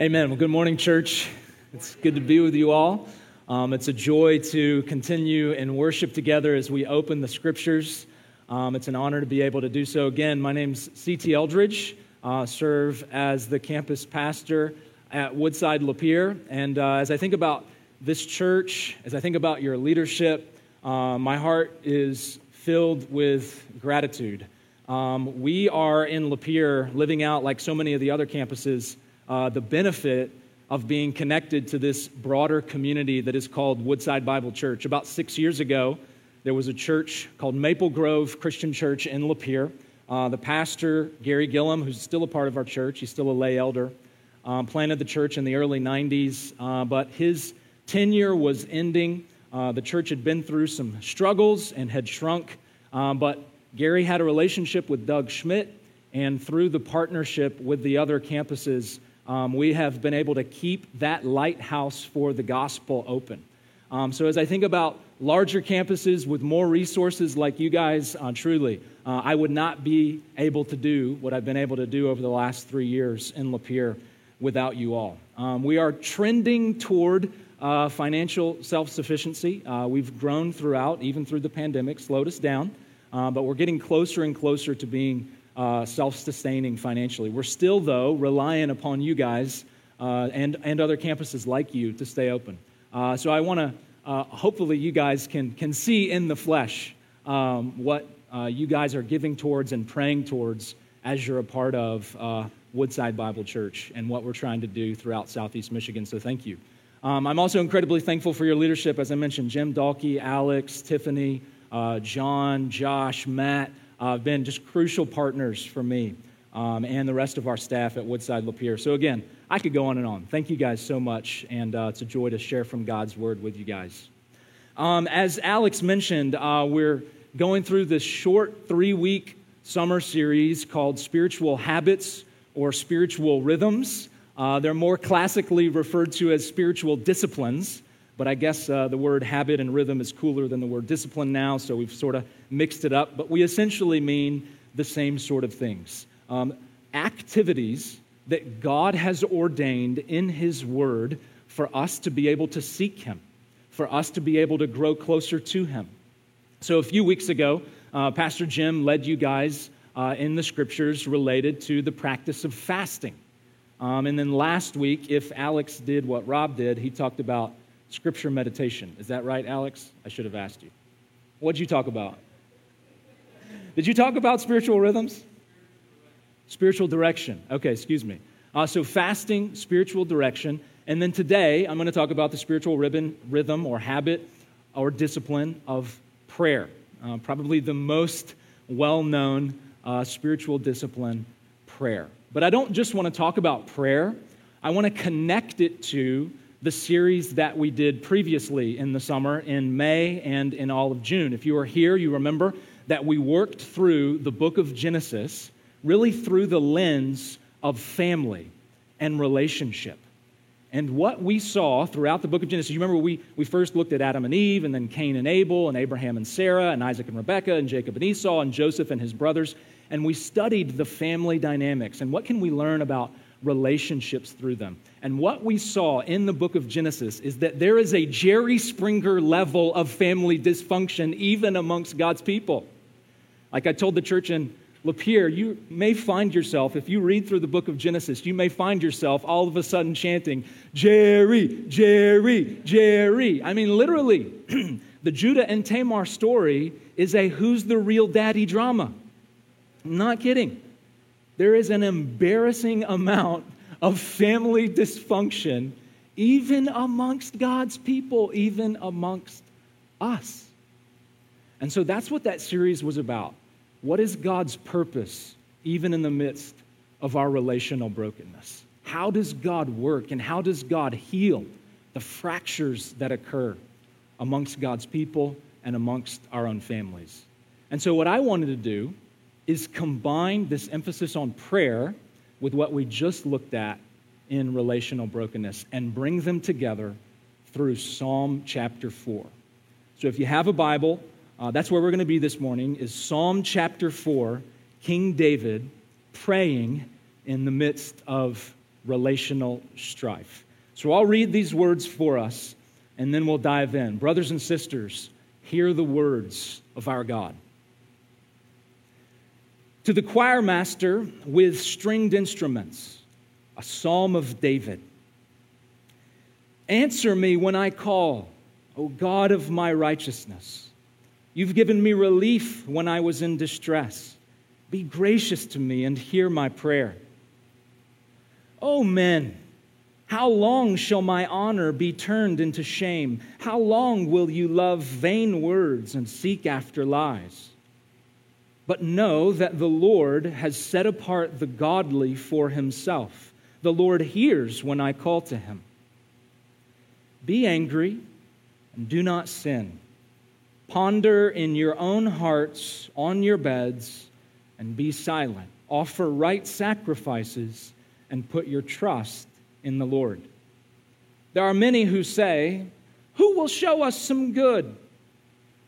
Amen. Well, good morning, church. It's good to be with you all. Um, it's a joy to continue in worship together as we open the scriptures. Um, it's an honor to be able to do so again. My name's C.T. Eldridge. Uh, serve as the campus pastor at Woodside Lapeer. And uh, as I think about this church, as I think about your leadership, uh, my heart is filled with gratitude. Um, we are in Lapeer living out, like so many of the other campuses, uh, the benefit of being connected to this broader community that is called Woodside Bible Church. About six years ago, there was a church called Maple Grove Christian Church in Lapeer. Uh, the pastor, Gary Gillum, who's still a part of our church, he's still a lay elder, um, planted the church in the early 90s, uh, but his tenure was ending. Uh, the church had been through some struggles and had shrunk, um, but Gary had a relationship with Doug Schmidt, and through the partnership with the other campuses, um, we have been able to keep that lighthouse for the gospel open. Um, so, as I think about larger campuses with more resources like you guys, uh, truly, uh, I would not be able to do what I've been able to do over the last three years in Lapeer without you all. Um, we are trending toward uh, financial self sufficiency. Uh, we've grown throughout, even through the pandemic, slowed us down, uh, but we're getting closer and closer to being uh, self sustaining financially. We're still, though, relying upon you guys uh, and, and other campuses like you to stay open. Uh, so I want to, uh, hopefully, you guys can, can see in the flesh um, what uh, you guys are giving towards and praying towards as you're a part of uh, Woodside Bible Church and what we're trying to do throughout Southeast Michigan. So thank you. Um, I'm also incredibly thankful for your leadership. As I mentioned, Jim Dalkey, Alex, Tiffany, John, Josh, Matt uh, been just crucial partners for me um, and the rest of our staff at Woodside Lapeer. So, again, I could go on and on. Thank you guys so much, and uh, it's a joy to share from God's Word with you guys. Um, as Alex mentioned, uh, we're going through this short three week summer series called Spiritual Habits or Spiritual Rhythms. Uh, they're more classically referred to as spiritual disciplines. But I guess uh, the word habit and rhythm is cooler than the word discipline now, so we've sort of mixed it up. But we essentially mean the same sort of things um, activities that God has ordained in His Word for us to be able to seek Him, for us to be able to grow closer to Him. So a few weeks ago, uh, Pastor Jim led you guys uh, in the scriptures related to the practice of fasting. Um, and then last week, if Alex did what Rob did, he talked about scripture meditation. Is that right, Alex? I should have asked you. What did you talk about? Did you talk about spiritual rhythms? Spiritual direction. Okay, excuse me. Uh, so, fasting, spiritual direction. And then today, I'm going to talk about the spiritual ribbon, rhythm or habit or discipline of prayer. Uh, probably the most well known uh, spiritual discipline, prayer. But I don't just want to talk about prayer, I want to connect it to the series that we did previously in the summer in May and in all of June. If you are here, you remember that we worked through the book of Genesis really through the lens of family and relationship. And what we saw throughout the book of Genesis, you remember we, we first looked at Adam and Eve, and then Cain and Abel, and Abraham and Sarah, and Isaac and Rebekah, and Jacob and Esau, and Joseph and his brothers. And we studied the family dynamics and what can we learn about relationships through them. And what we saw in the book of Genesis is that there is a Jerry Springer level of family dysfunction even amongst God's people. Like I told the church in Lapeer, you may find yourself, if you read through the book of Genesis, you may find yourself all of a sudden chanting, Jerry, Jerry, Jerry. I mean, literally, the Judah and Tamar story is a who's the real daddy drama. I'm not kidding there is an embarrassing amount of family dysfunction, even amongst God's people, even amongst us. And so that's what that series was about. What is God's purpose, even in the midst of our relational brokenness? How does God work and how does God heal the fractures that occur amongst God's people and amongst our own families? And so, what I wanted to do is combine this emphasis on prayer with what we just looked at in relational brokenness and bring them together through Psalm chapter 4. So if you have a Bible, uh, that's where we're going to be this morning is Psalm chapter 4, King David praying in the midst of relational strife. So I'll read these words for us, and then we'll dive in. Brothers and sisters, hear the words of our God. To the choir master with stringed instruments, a psalm of David. Answer me when I call, O God of my righteousness. You've given me relief when I was in distress. Be gracious to me and hear my prayer. O men, how long shall my honor be turned into shame? How long will you love vain words and seek after lies? But know that the Lord has set apart the godly for himself. The Lord hears when I call to him. Be angry and do not sin. Ponder in your own hearts on your beds and be silent. Offer right sacrifices and put your trust in the Lord. There are many who say, Who will show us some good?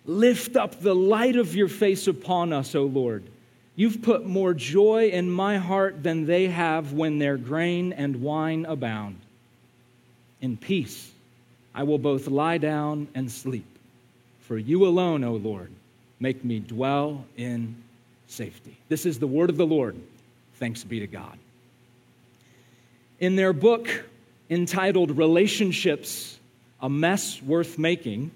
Lift up the light of your face upon us, O Lord. You've put more joy in my heart than they have when their grain and wine abound. In peace, I will both lie down and sleep. For you alone, O Lord, make me dwell in safety. This is the word of the Lord. Thanks be to God. In their book entitled Relationships A Mess Worth Making,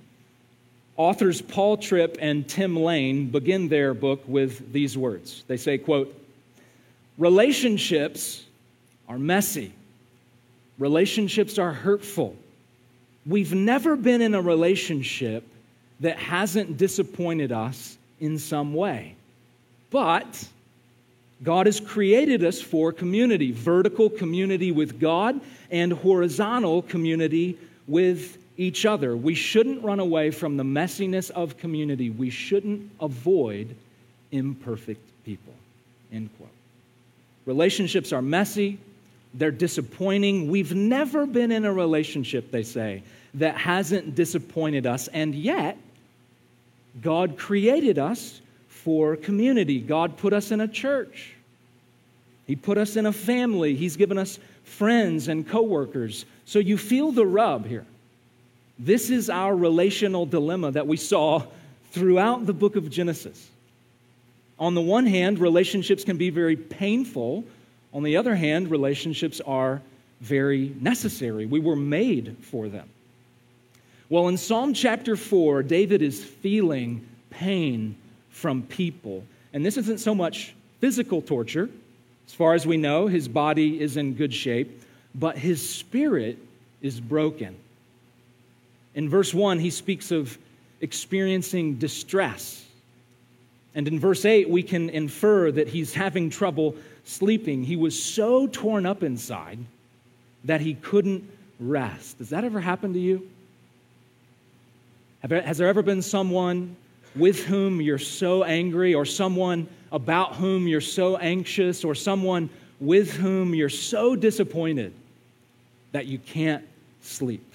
authors Paul Tripp and Tim Lane begin their book with these words. They say, quote, Relationships are messy. Relationships are hurtful. We've never been in a relationship that hasn't disappointed us in some way. But God has created us for community vertical community with God and horizontal community with each other. We shouldn't run away from the messiness of community. We shouldn't avoid imperfect people. End quote. Relationships are messy, they're disappointing. We've never been in a relationship, they say, that hasn't disappointed us, and yet God created us for community. God put us in a church. He put us in a family. He's given us friends and coworkers. So you feel the rub here. This is our relational dilemma that we saw throughout the book of Genesis. On the one hand, relationships can be very painful. On the other hand, relationships are very necessary. We were made for them. Well, in Psalm chapter 4, David is feeling pain from people. And this isn't so much physical torture. As far as we know, his body is in good shape, but his spirit is broken. In verse 1, he speaks of experiencing distress. And in verse 8, we can infer that he's having trouble sleeping. He was so torn up inside that he couldn't rest. Does that ever happen to you? Has there ever been someone with whom you're so angry, or someone about whom you're so anxious, or someone with whom you're so disappointed that you can't sleep.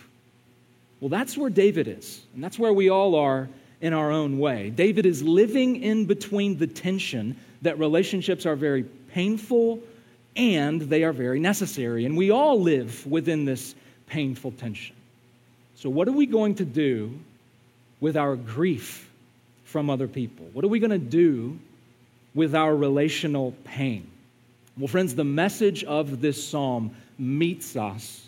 Well, that's where David is, and that's where we all are in our own way. David is living in between the tension that relationships are very painful and they are very necessary, and we all live within this painful tension. So, what are we going to do with our grief from other people? What are we going to do with our relational pain? Well, friends, the message of this psalm meets us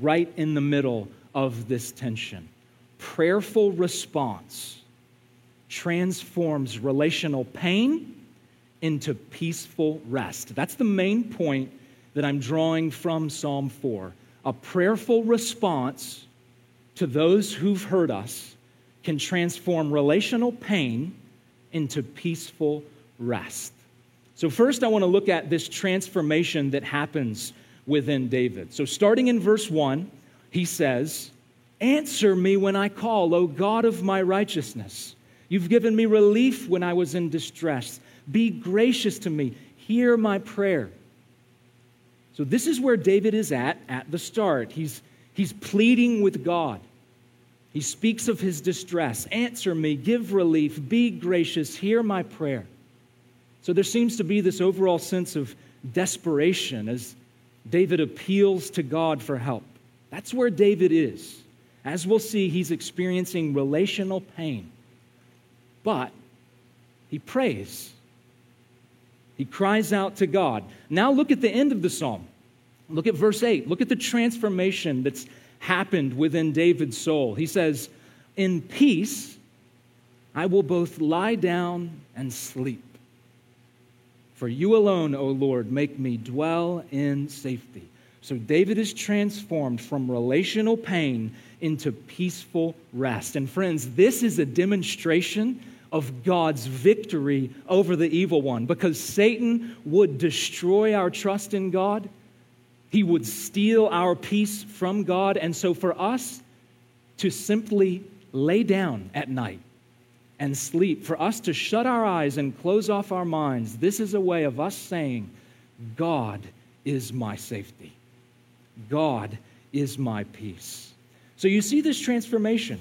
right in the middle of this tension. Prayerful response transforms relational pain into peaceful rest. That's the main point that I'm drawing from Psalm 4. A prayerful response to those who've hurt us can transform relational pain into peaceful rest. So, first, I want to look at this transformation that happens within David. So, starting in verse 1, he says, Answer me when I call, O God of my righteousness. You've given me relief when I was in distress. Be gracious to me. Hear my prayer. So, this is where David is at at the start. He's, he's pleading with God. He speaks of his distress. Answer me, give relief, be gracious, hear my prayer. So there seems to be this overall sense of desperation as David appeals to God for help. That's where David is. As we'll see, he's experiencing relational pain. But he prays. He cries out to God. Now look at the end of the psalm. Look at verse 8. Look at the transformation that's happened within David's soul. He says, In peace, I will both lie down and sleep. For you alone, O Lord, make me dwell in safety. So David is transformed from relational pain into peaceful rest. And friends, this is a demonstration of God's victory over the evil one because Satan would destroy our trust in God. He would steal our peace from God. And so for us to simply lay down at night and sleep, for us to shut our eyes and close off our minds, this is a way of us saying, God is my safety. God is my peace. So you see this transformation.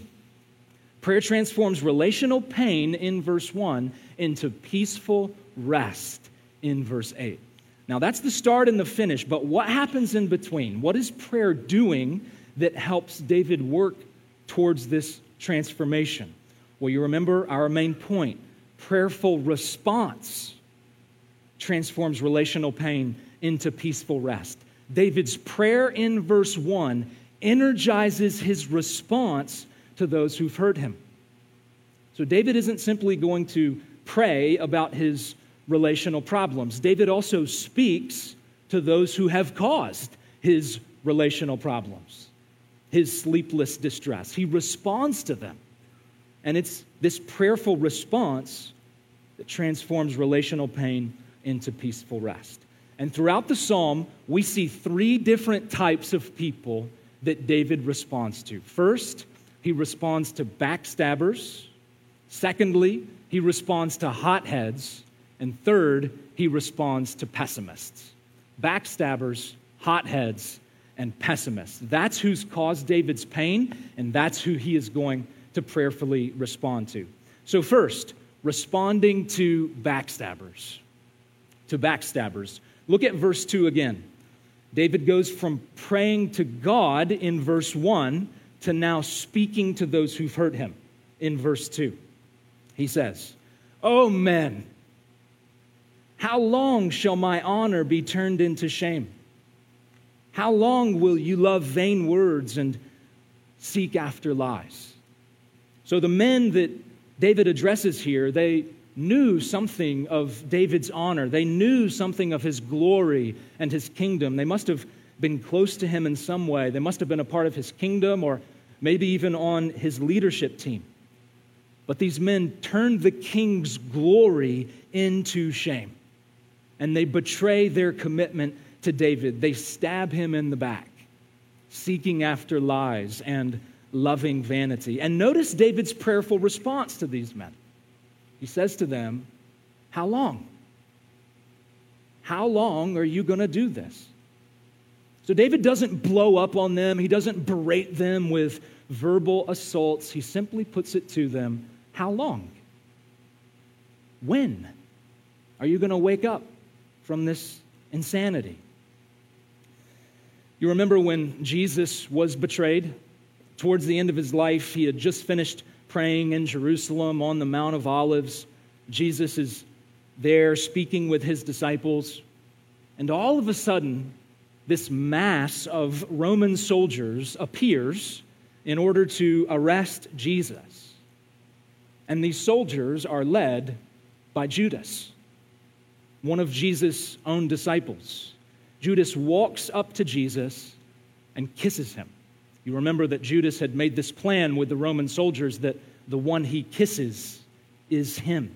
Prayer transforms relational pain in verse 1 into peaceful rest in verse 8. Now, that's the start and the finish, but what happens in between? What is prayer doing that helps David work towards this transformation? Well, you remember our main point prayerful response transforms relational pain into peaceful rest. David's prayer in verse 1 energizes his response to those who've heard him. So, David isn't simply going to pray about his relational problems. David also speaks to those who have caused his relational problems, his sleepless distress. He responds to them. And it's this prayerful response that transforms relational pain into peaceful rest. And throughout the psalm, we see three different types of people that David responds to. First, he responds to backstabbers. Secondly, he responds to hotheads. And third, he responds to pessimists. Backstabbers, hotheads, and pessimists. That's who's caused David's pain, and that's who he is going to prayerfully respond to. So, first, responding to backstabbers. To backstabbers. Look at verse 2 again. David goes from praying to God in verse 1 to now speaking to those who've hurt him in verse 2. He says, Oh, men, how long shall my honor be turned into shame? How long will you love vain words and seek after lies? So, the men that David addresses here, they knew something of David's honor. They knew something of his glory and his kingdom. They must have been close to him in some way. They must have been a part of his kingdom or maybe even on his leadership team. But these men turned the king's glory into shame and they betray their commitment to David. They stab him in the back, seeking after lies and loving vanity. And notice David's prayerful response to these men. He says to them, How long? How long are you going to do this? So David doesn't blow up on them, he doesn't berate them with verbal assaults. He simply puts it to them How long? When are you going to wake up from this insanity? You remember when Jesus was betrayed? Towards the end of his life, he had just finished praying in Jerusalem on the Mount of Olives. Jesus is there speaking with his disciples. And all of a sudden, this mass of Roman soldiers appears in order to arrest Jesus. And these soldiers are led by Judas, one of Jesus' own disciples. Judas walks up to Jesus and kisses him. You remember that Judas had made this plan with the Roman soldiers that the one he kisses is him.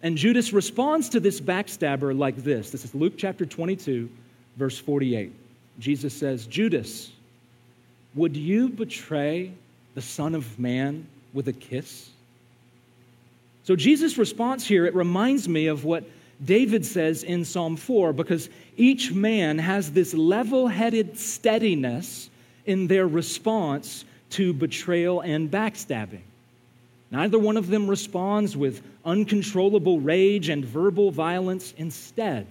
And Judas responds to this backstabber like this. This is Luke chapter 22, verse 48. Jesus says, Judas, would you betray the Son of Man with a kiss? So Jesus' response here, it reminds me of what David says in Psalm 4, because each man has this level headed steadiness in their response to betrayal and backstabbing. Neither one of them responds with uncontrollable rage and verbal violence. Instead,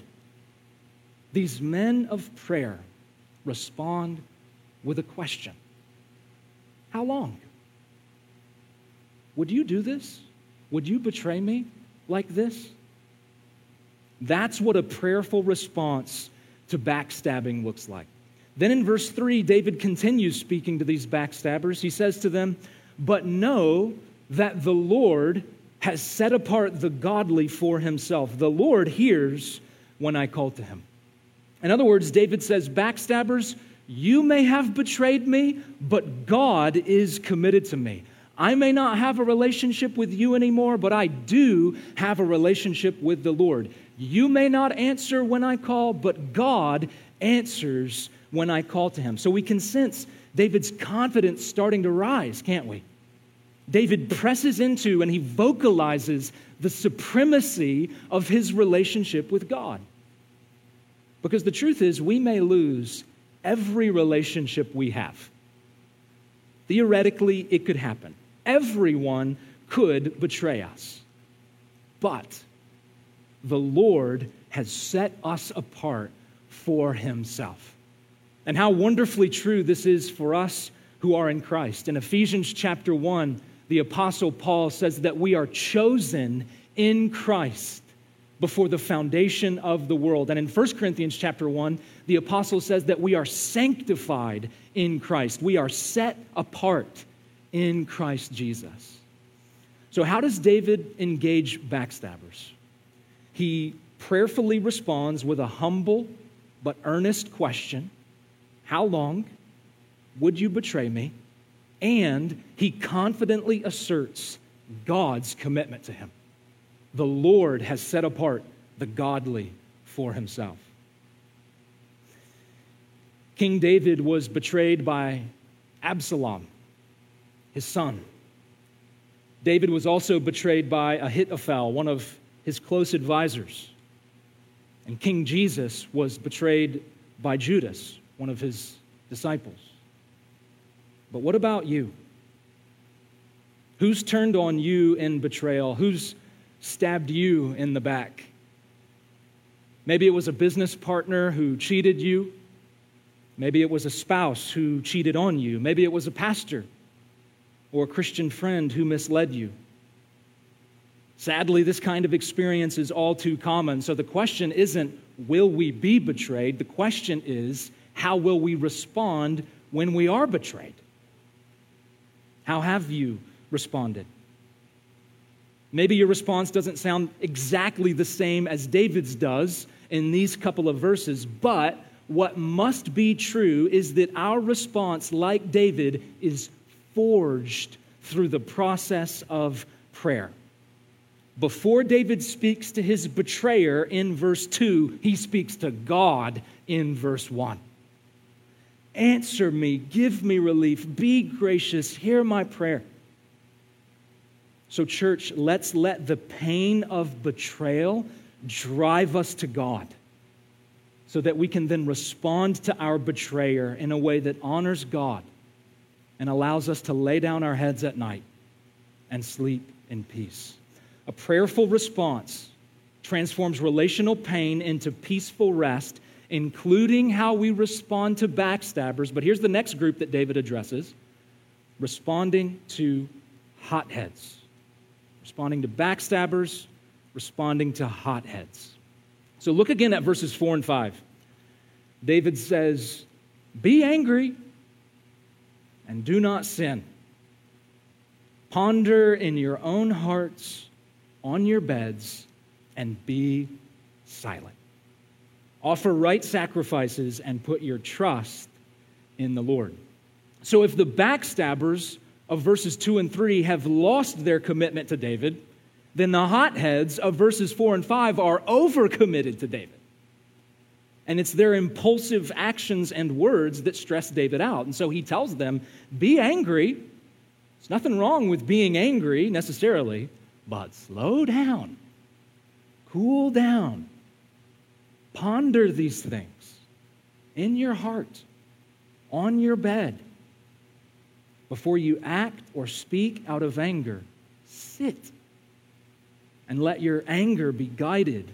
these men of prayer respond with a question How long? Would you do this? Would you betray me like this? That's what a prayerful response to backstabbing looks like. Then in verse 3, David continues speaking to these backstabbers. He says to them, But know that the Lord has set apart the godly for himself. The Lord hears when I call to him. In other words, David says, Backstabbers, you may have betrayed me, but God is committed to me. I may not have a relationship with you anymore, but I do have a relationship with the Lord. You may not answer when I call, but God answers when I call to him. So we can sense David's confidence starting to rise, can't we? David presses into and he vocalizes the supremacy of his relationship with God. Because the truth is, we may lose every relationship we have. Theoretically, it could happen. Everyone could betray us. But the Lord has set us apart for himself. And how wonderfully true this is for us who are in Christ. In Ephesians chapter 1, the Apostle Paul says that we are chosen in Christ before the foundation of the world. And in 1 Corinthians chapter 1, the apostle says that we are sanctified in Christ. We are set apart in Christ Jesus. So, how does David engage backstabbers? He prayerfully responds with a humble but earnest question How long would you betray me? And he confidently asserts God's commitment to him. The Lord has set apart the godly for himself. King David was betrayed by Absalom, his son. David was also betrayed by Ahithophel, one of his close advisors. And King Jesus was betrayed by Judas, one of his disciples. But what about you? Who's turned on you in betrayal? Who's stabbed you in the back? Maybe it was a business partner who cheated you. Maybe it was a spouse who cheated on you. Maybe it was a pastor or a Christian friend who misled you. Sadly, this kind of experience is all too common. So the question isn't, will we be betrayed? The question is, how will we respond when we are betrayed? How have you responded? Maybe your response doesn't sound exactly the same as David's does in these couple of verses, but what must be true is that our response, like David, is forged through the process of prayer. Before David speaks to his betrayer in verse 2, he speaks to God in verse 1. Answer me, give me relief, be gracious, hear my prayer. So, church, let's let the pain of betrayal drive us to God so that we can then respond to our betrayer in a way that honors God and allows us to lay down our heads at night and sleep in peace. A prayerful response transforms relational pain into peaceful rest including how we respond to backstabbers. But here's the next group that David addresses responding to hotheads. Responding to backstabbers, responding to hotheads. So look again at verses 4 and 5. David says, Be angry and do not sin. Ponder in your own hearts on your beds and be silent. Offer right sacrifices and put your trust in the Lord. So if the backstabbers of verses 2 and 3 have lost their commitment to David, then the hotheads of verses 4 and 5 are overcommitted to David. And it's their impulsive actions and words that stress David out. And so he tells them, Be angry. There's nothing wrong with being angry necessarily, but slow down, cool down, Ponder these things in your heart, on your bed. Before you act or speak out of anger, sit and let your anger be guided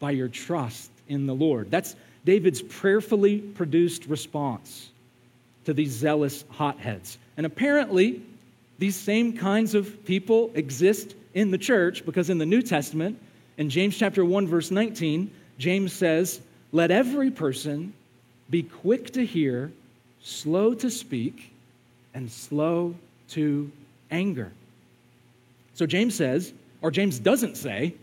by your trust in the Lord. That's David's prayerfully produced response to these zealous hotheads. And apparently, these same kinds of people exist in the church because in the New Testament, in James chapter 1 verse 19, James says, "Let every person be quick to hear, slow to speak, and slow to anger." So James says, or James doesn't say,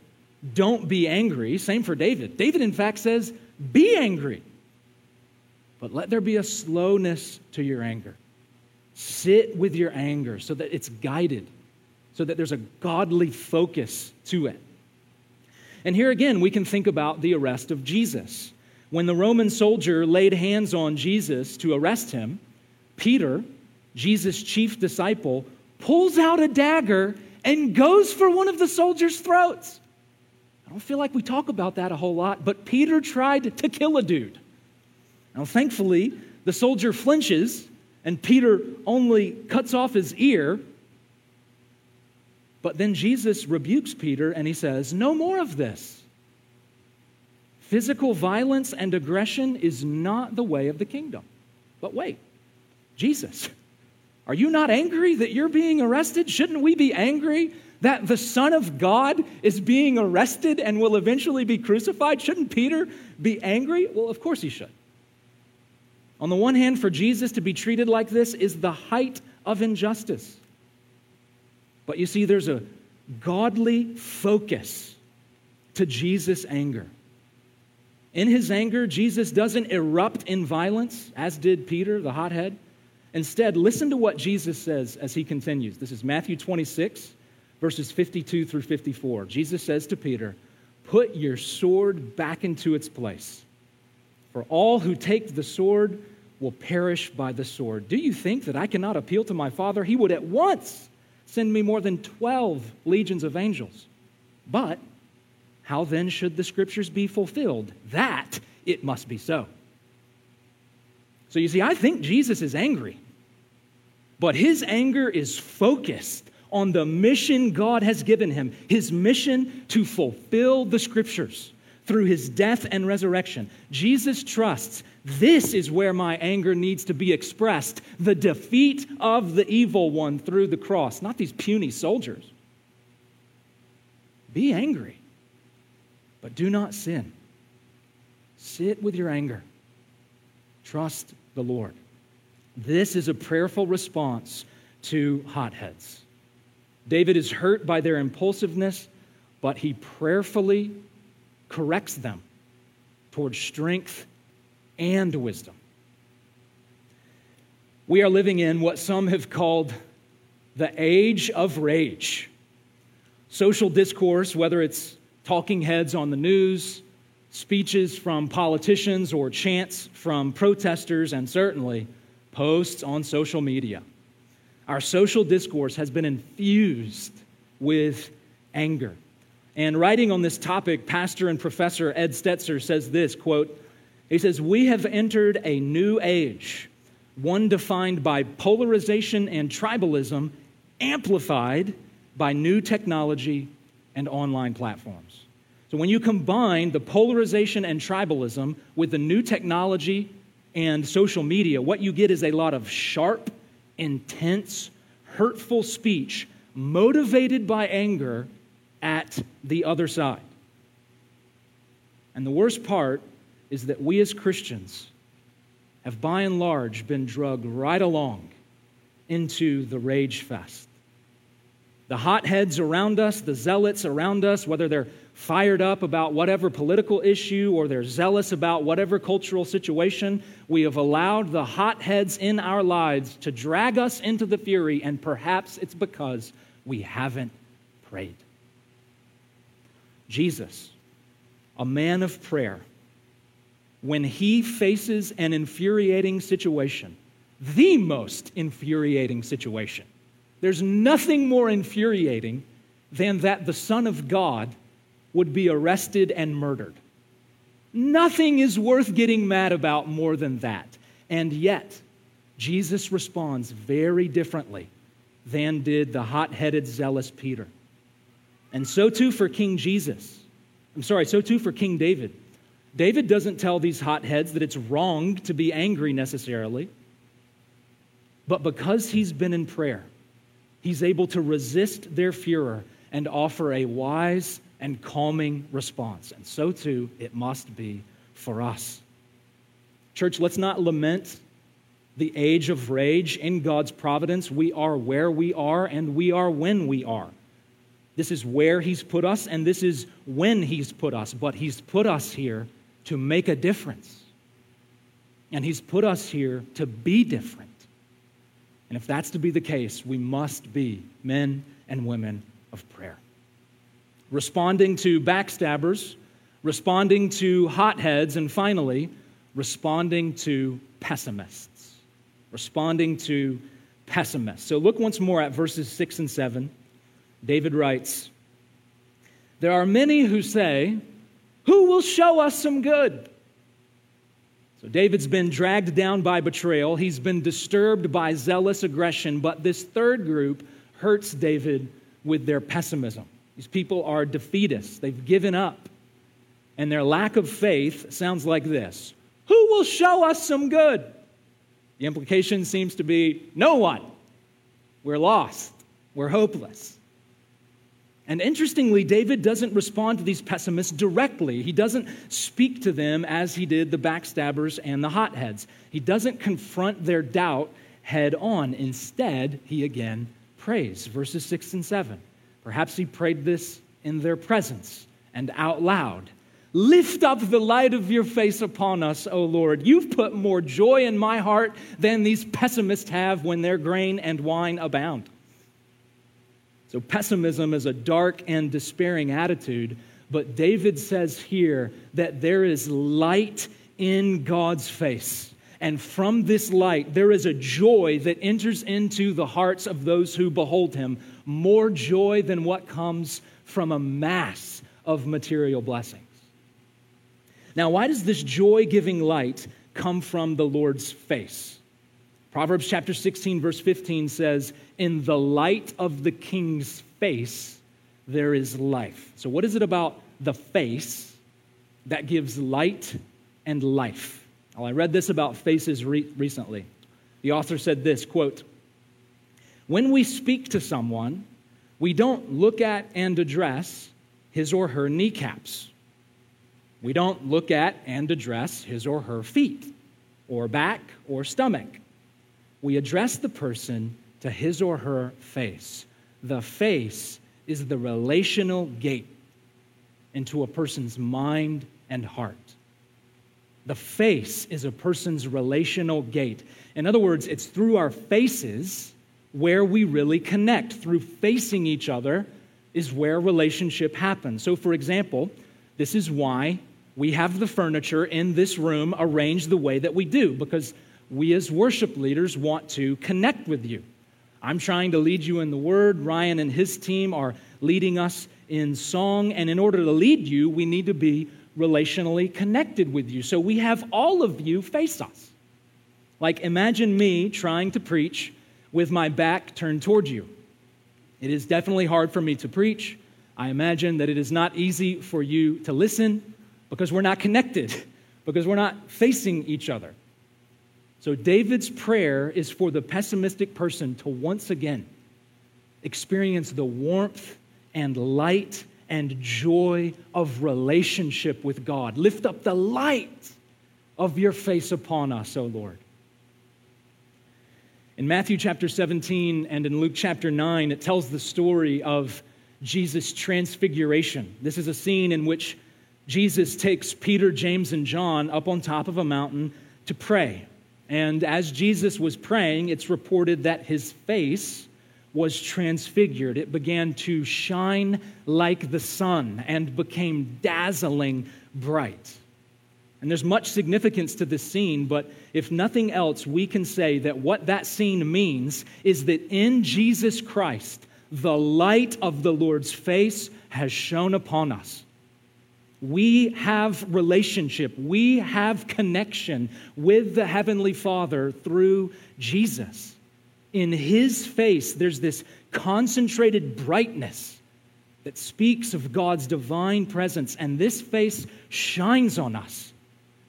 don't be angry. Same for David. David, in fact, says, be angry. But let there be a slowness to your anger. Sit with your anger so that it's guided, so that there's a godly focus to it. And here again, we can think about the arrest of Jesus. When the Roman soldier laid hands on Jesus to arrest him, Peter, Jesus' chief disciple, pulls out a dagger and goes for one of the soldiers' throats. I don't feel like we talk about that a whole lot, but Peter tried to kill a dude. Now, thankfully, the soldier flinches and Peter only cuts off his ear. But then Jesus rebukes Peter and he says, No more of this. Physical violence and aggression is not the way of the kingdom. But wait, Jesus, are you not angry that you're being arrested? Shouldn't we be angry that the Son of God is being arrested and will eventually be crucified? Shouldn't Peter be angry? Well, of course he should. On the one hand, for Jesus to be treated like this is the height of injustice. But you see, there's a godly focus to Jesus' anger. In his anger, Jesus doesn't erupt in violence, as did Peter, the hothead. Instead, listen to what Jesus says as he continues. This is Matthew 26, verses 52 through 54. Jesus says to Peter, Put your sword back into its place. For all who take the sword will perish by the sword. Do you think that I cannot appeal to my Father? He would at once send me more than 12 legions of angels. But how then should the scriptures be fulfilled? That it must be so. So you see, I think Jesus is angry, but his anger is focused on the mission God has given him, his mission to fulfill the scriptures through his death and resurrection. Jesus trusts this is where my anger needs to be expressed the defeat of the evil one through the cross, not these puny soldiers. Be angry, but do not sin. Sit with your anger. Trust the Lord. This is a prayerful response to hotheads. David is hurt by their impulsiveness, but he prayerfully corrects them towards strength and wisdom. We are living in what some have called the age of rage. Social discourse, whether it's talking heads on the news, speeches from politicians, or chants from protesters, and certainly posts on social media. Our social discourse has been infused with anger. And writing on this topic, pastor and professor Ed Stetzer says this quote, he says, We have entered a new age, one defined by polarization and tribalism, amplified by new technology and online platforms. So when you combine the polarization and tribalism with the new technology and social media, what you get is a lot of sharp, intense, hurtful speech motivated by anger at the other side. And the worst part is that we as Christians have by and large been drugged right along into the rage fest. The hotheads around us, the zealots around us, whether they're fired up about whatever political issue or they're zealous about whatever cultural situation, we have allowed the hotheads in our lives to drag us into the fury, and perhaps it's because we haven't prayed. Jesus, a man of prayer, when he faces an infuriating situation, the most infuriating situation, there's nothing more infuriating than that the Son of God would be arrested and murdered. Nothing is worth getting mad about more than that. And yet, Jesus responds very differently than did the hot headed, zealous Peter. And so too for King Jesus. I'm sorry, so too for King David. David doesn't tell these hotheads that it's wrong to be angry necessarily, but because he's been in prayer, he's able to resist their furor and offer a wise and calming response. And so too it must be for us. Church, let's not lament the age of rage in God's providence. We are where we are, and we are when we are. This is where He's put us, and this is when He's put us. But He's put us here to make a difference. And He's put us here to be different. And if that's to be the case, we must be men and women of prayer. Responding to backstabbers, responding to hotheads, and finally, responding to pessimists. Responding to pessimists. So look once more at verses 6 and 7. David writes There are many who say, Who will show us some good? So David's been dragged down by betrayal. He's been disturbed by zealous aggression. But this third group hurts David with their pessimism. These people are defeatists, they've given up. And their lack of faith sounds like this Who will show us some good? The implication seems to be no one. We're lost, we're hopeless. And interestingly, David doesn't respond to these pessimists directly. He doesn't speak to them as he did the backstabbers and the hotheads. He doesn't confront their doubt head on. Instead, he again prays. Verses 6 and 7. Perhaps he prayed this in their presence and out loud. Lift up the light of your face upon us, O Lord. You've put more joy in my heart than these pessimists have when their grain and wine abound. So, pessimism is a dark and despairing attitude, but David says here that there is light in God's face. And from this light, there is a joy that enters into the hearts of those who behold him, more joy than what comes from a mass of material blessings. Now, why does this joy giving light come from the Lord's face? Proverbs chapter 16, verse 15 says, In the light of the king's face, there is life. So, what is it about the face that gives light and life? Well, I read this about faces re- recently. The author said this quote, When we speak to someone, we don't look at and address his or her kneecaps. We don't look at and address his or her feet, or back, or stomach we address the person to his or her face. The face is the relational gate into a person's mind and heart. The face is a person's relational gate. In other words, it's through our faces where we really connect. Through facing each other is where relationship happens. So, for example, this is why we have the furniture in this room arranged the way that we do, because we as worship leaders want to connect with you. I'm trying to lead you in the Word. Ryan and his team are leading us in song. And in order to lead you, we need to be relationally connected with you. So we have all of you face us. Like, imagine me trying to preach with my back turned towards you. It is definitely hard for me to preach. I imagine that it is not easy for you to listen because we're not connected, because we're not facing each other. So, David's prayer is for the pessimistic person to once again experience the warmth and light and joy of relationship with God. Lift up the light of your face upon us, O Lord. In Matthew chapter 17 and in Luke chapter 9, it tells the story of Jesus' transfiguration. This is a scene in which Jesus takes Peter, James, and John up on top of a mountain to pray. And as Jesus was praying, it's reported that his face was transfigured. It began to shine like the sun and became dazzling bright. And there's much significance to this scene, but if nothing else, we can say that what that scene means is that in Jesus Christ, the light of the Lord's face has shone upon us. We have relationship, we have connection with the Heavenly Father through Jesus. In His face, there's this concentrated brightness that speaks of God's divine presence, and this face shines on us,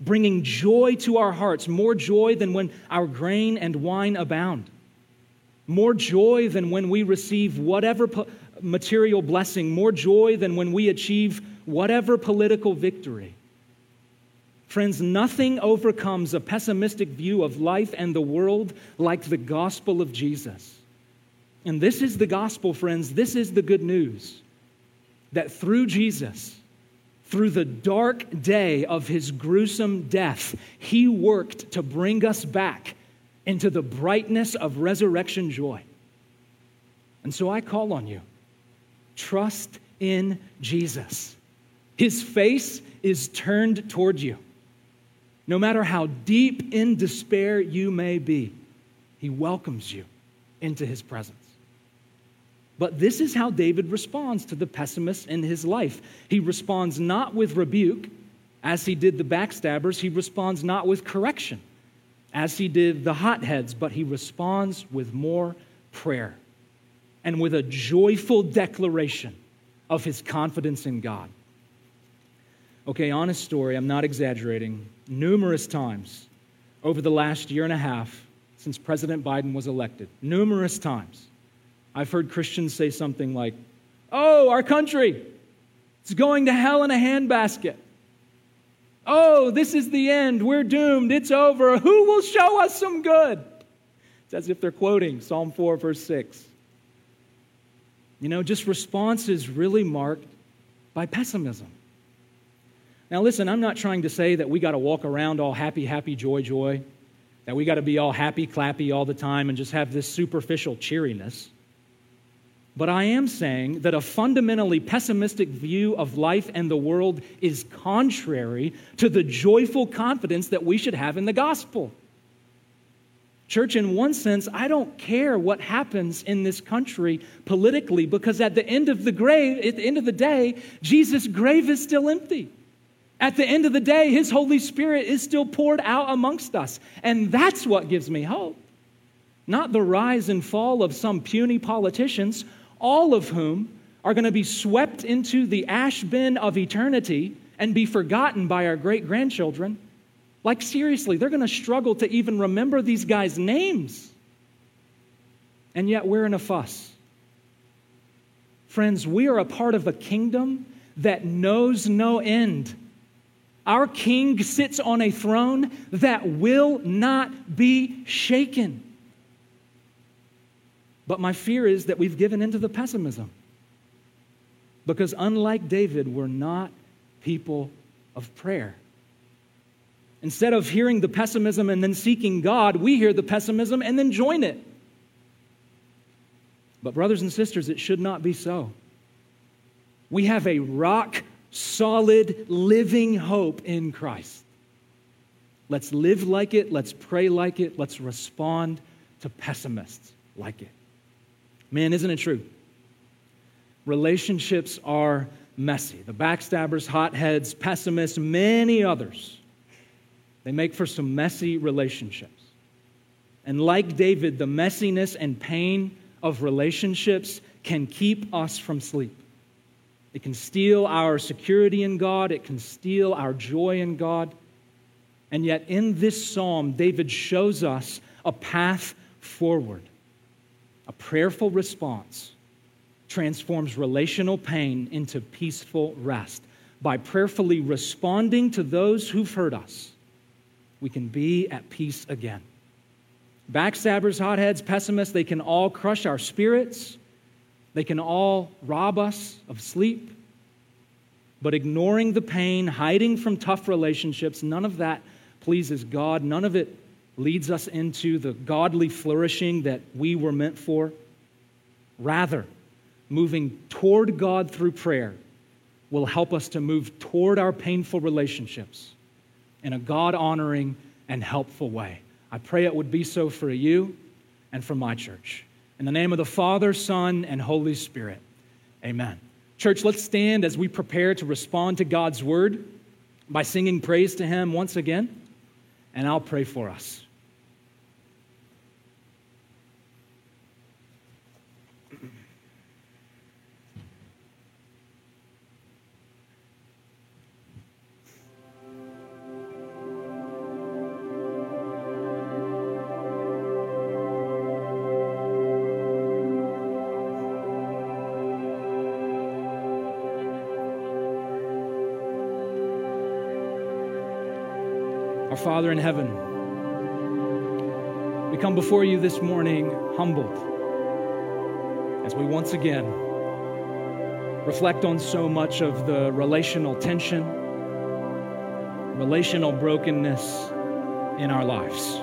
bringing joy to our hearts, more joy than when our grain and wine abound, more joy than when we receive whatever material blessing, more joy than when we achieve whatever political victory. Friends, nothing overcomes a pessimistic view of life and the world like the gospel of Jesus. And this is the gospel, friends. This is the good news that through Jesus, through the dark day of his gruesome death, he worked to bring us back into the brightness of resurrection joy. And so I call on you trust in Jesus. His face is turned toward you. No matter how deep in despair you may be, he welcomes you into his presence. But this is how David responds to the pessimists in his life. He responds not with rebuke, as he did the backstabbers. He responds not with correction, as he did the hotheads, but he responds with more prayer and with a joyful declaration of his confidence in God. Okay, honest story, I'm not exaggerating. Numerous times over the last year and a half since President Biden was elected, numerous times, I've heard Christians say something like, Oh, our country, it's going to hell in a handbasket. Oh, this is the end. We're doomed. It's over. Who will show us some good? It's as if they're quoting Psalm 4, verse 6. You know, just responses really marked by pessimism. Now, listen, I'm not trying to say that we got to walk around all happy, happy, joy, joy, that we got to be all happy, clappy all the time and just have this superficial cheeriness. But I am saying that a fundamentally pessimistic view of life and the world is contrary to the joyful confidence that we should have in the gospel. Church, in one sense, I don't care what happens in this country politically because at the end of the grave, at the end of the day, Jesus' grave is still empty. At the end of the day, His Holy Spirit is still poured out amongst us. And that's what gives me hope. Not the rise and fall of some puny politicians, all of whom are going to be swept into the ash bin of eternity and be forgotten by our great grandchildren. Like, seriously, they're going to struggle to even remember these guys' names. And yet, we're in a fuss. Friends, we are a part of a kingdom that knows no end. Our king sits on a throne that will not be shaken. But my fear is that we've given into the pessimism. Because unlike David, we're not people of prayer. Instead of hearing the pessimism and then seeking God, we hear the pessimism and then join it. But, brothers and sisters, it should not be so. We have a rock solid, living hope in Christ. Let's live like it. Let's pray like it. Let's respond to pessimists like it. Man, isn't it true? Relationships are messy. The backstabbers, hotheads, pessimists, many others, they make for some messy relationships. And like David, the messiness and pain of relationships can keep us from sleep. It can steal our security in God, it can steal our joy in God. And yet, in this psalm, David shows us a path forward. A prayerful response transforms relational pain into peaceful rest. By prayerfully responding to those who've hurt us, we can be at peace again. Backstabbers, hotheads, pessimists, they can all crush our spirits they can all rob us of sleep. But ignoring the pain, hiding from tough relationships, none of that pleases God. None of it leads us into the godly flourishing that we were meant for. Rather, moving toward God through prayer will help us to move toward our painful relationships in a God honoring and helpful way. I pray it would be so for you and for my church. In the name of the Father, Son, and Holy Spirit. Amen. Church, let's stand as we prepare to respond to God's word by singing praise to Him once again, and I'll pray for us. Father in heaven, we come before you this morning humbled as we once again reflect on so much of the relational tension, relational brokenness in our lives.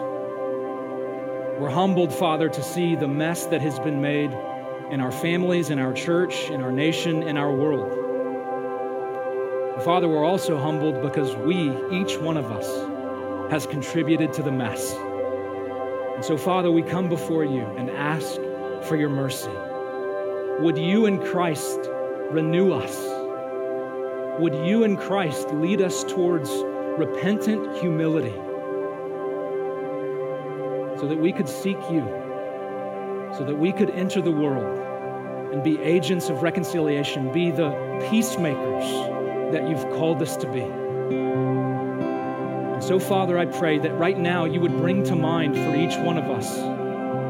We're humbled, Father, to see the mess that has been made in our families, in our church, in our nation, in our world. Father, we're also humbled because we, each one of us, has contributed to the mess. And so, Father, we come before you and ask for your mercy. Would you in Christ renew us? Would you in Christ lead us towards repentant humility so that we could seek you, so that we could enter the world and be agents of reconciliation, be the peacemakers that you've called us to be? So, Father, I pray that right now you would bring to mind for each one of us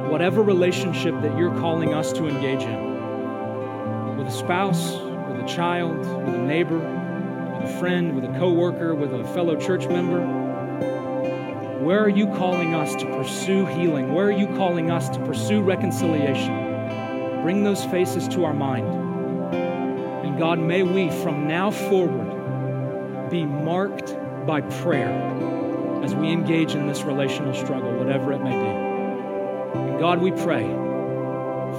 whatever relationship that you're calling us to engage in with a spouse, with a child, with a neighbor, with a friend, with a coworker, with a fellow church member. Where are you calling us to pursue healing? Where are you calling us to pursue reconciliation? Bring those faces to our mind. And God, may we from now forward be marked by prayer as we engage in this relational struggle, whatever it may be. And God, we pray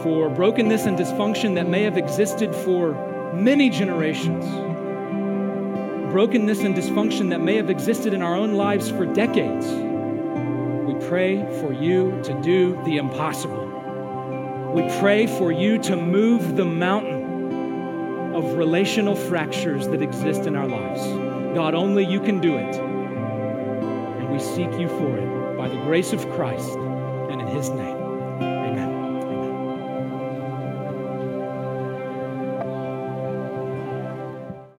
for brokenness and dysfunction that may have existed for many generations, brokenness and dysfunction that may have existed in our own lives for decades. We pray for you to do the impossible. We pray for you to move the mountain of relational fractures that exist in our lives. God, only you can do it. And we seek you for it by the grace of Christ and in his name.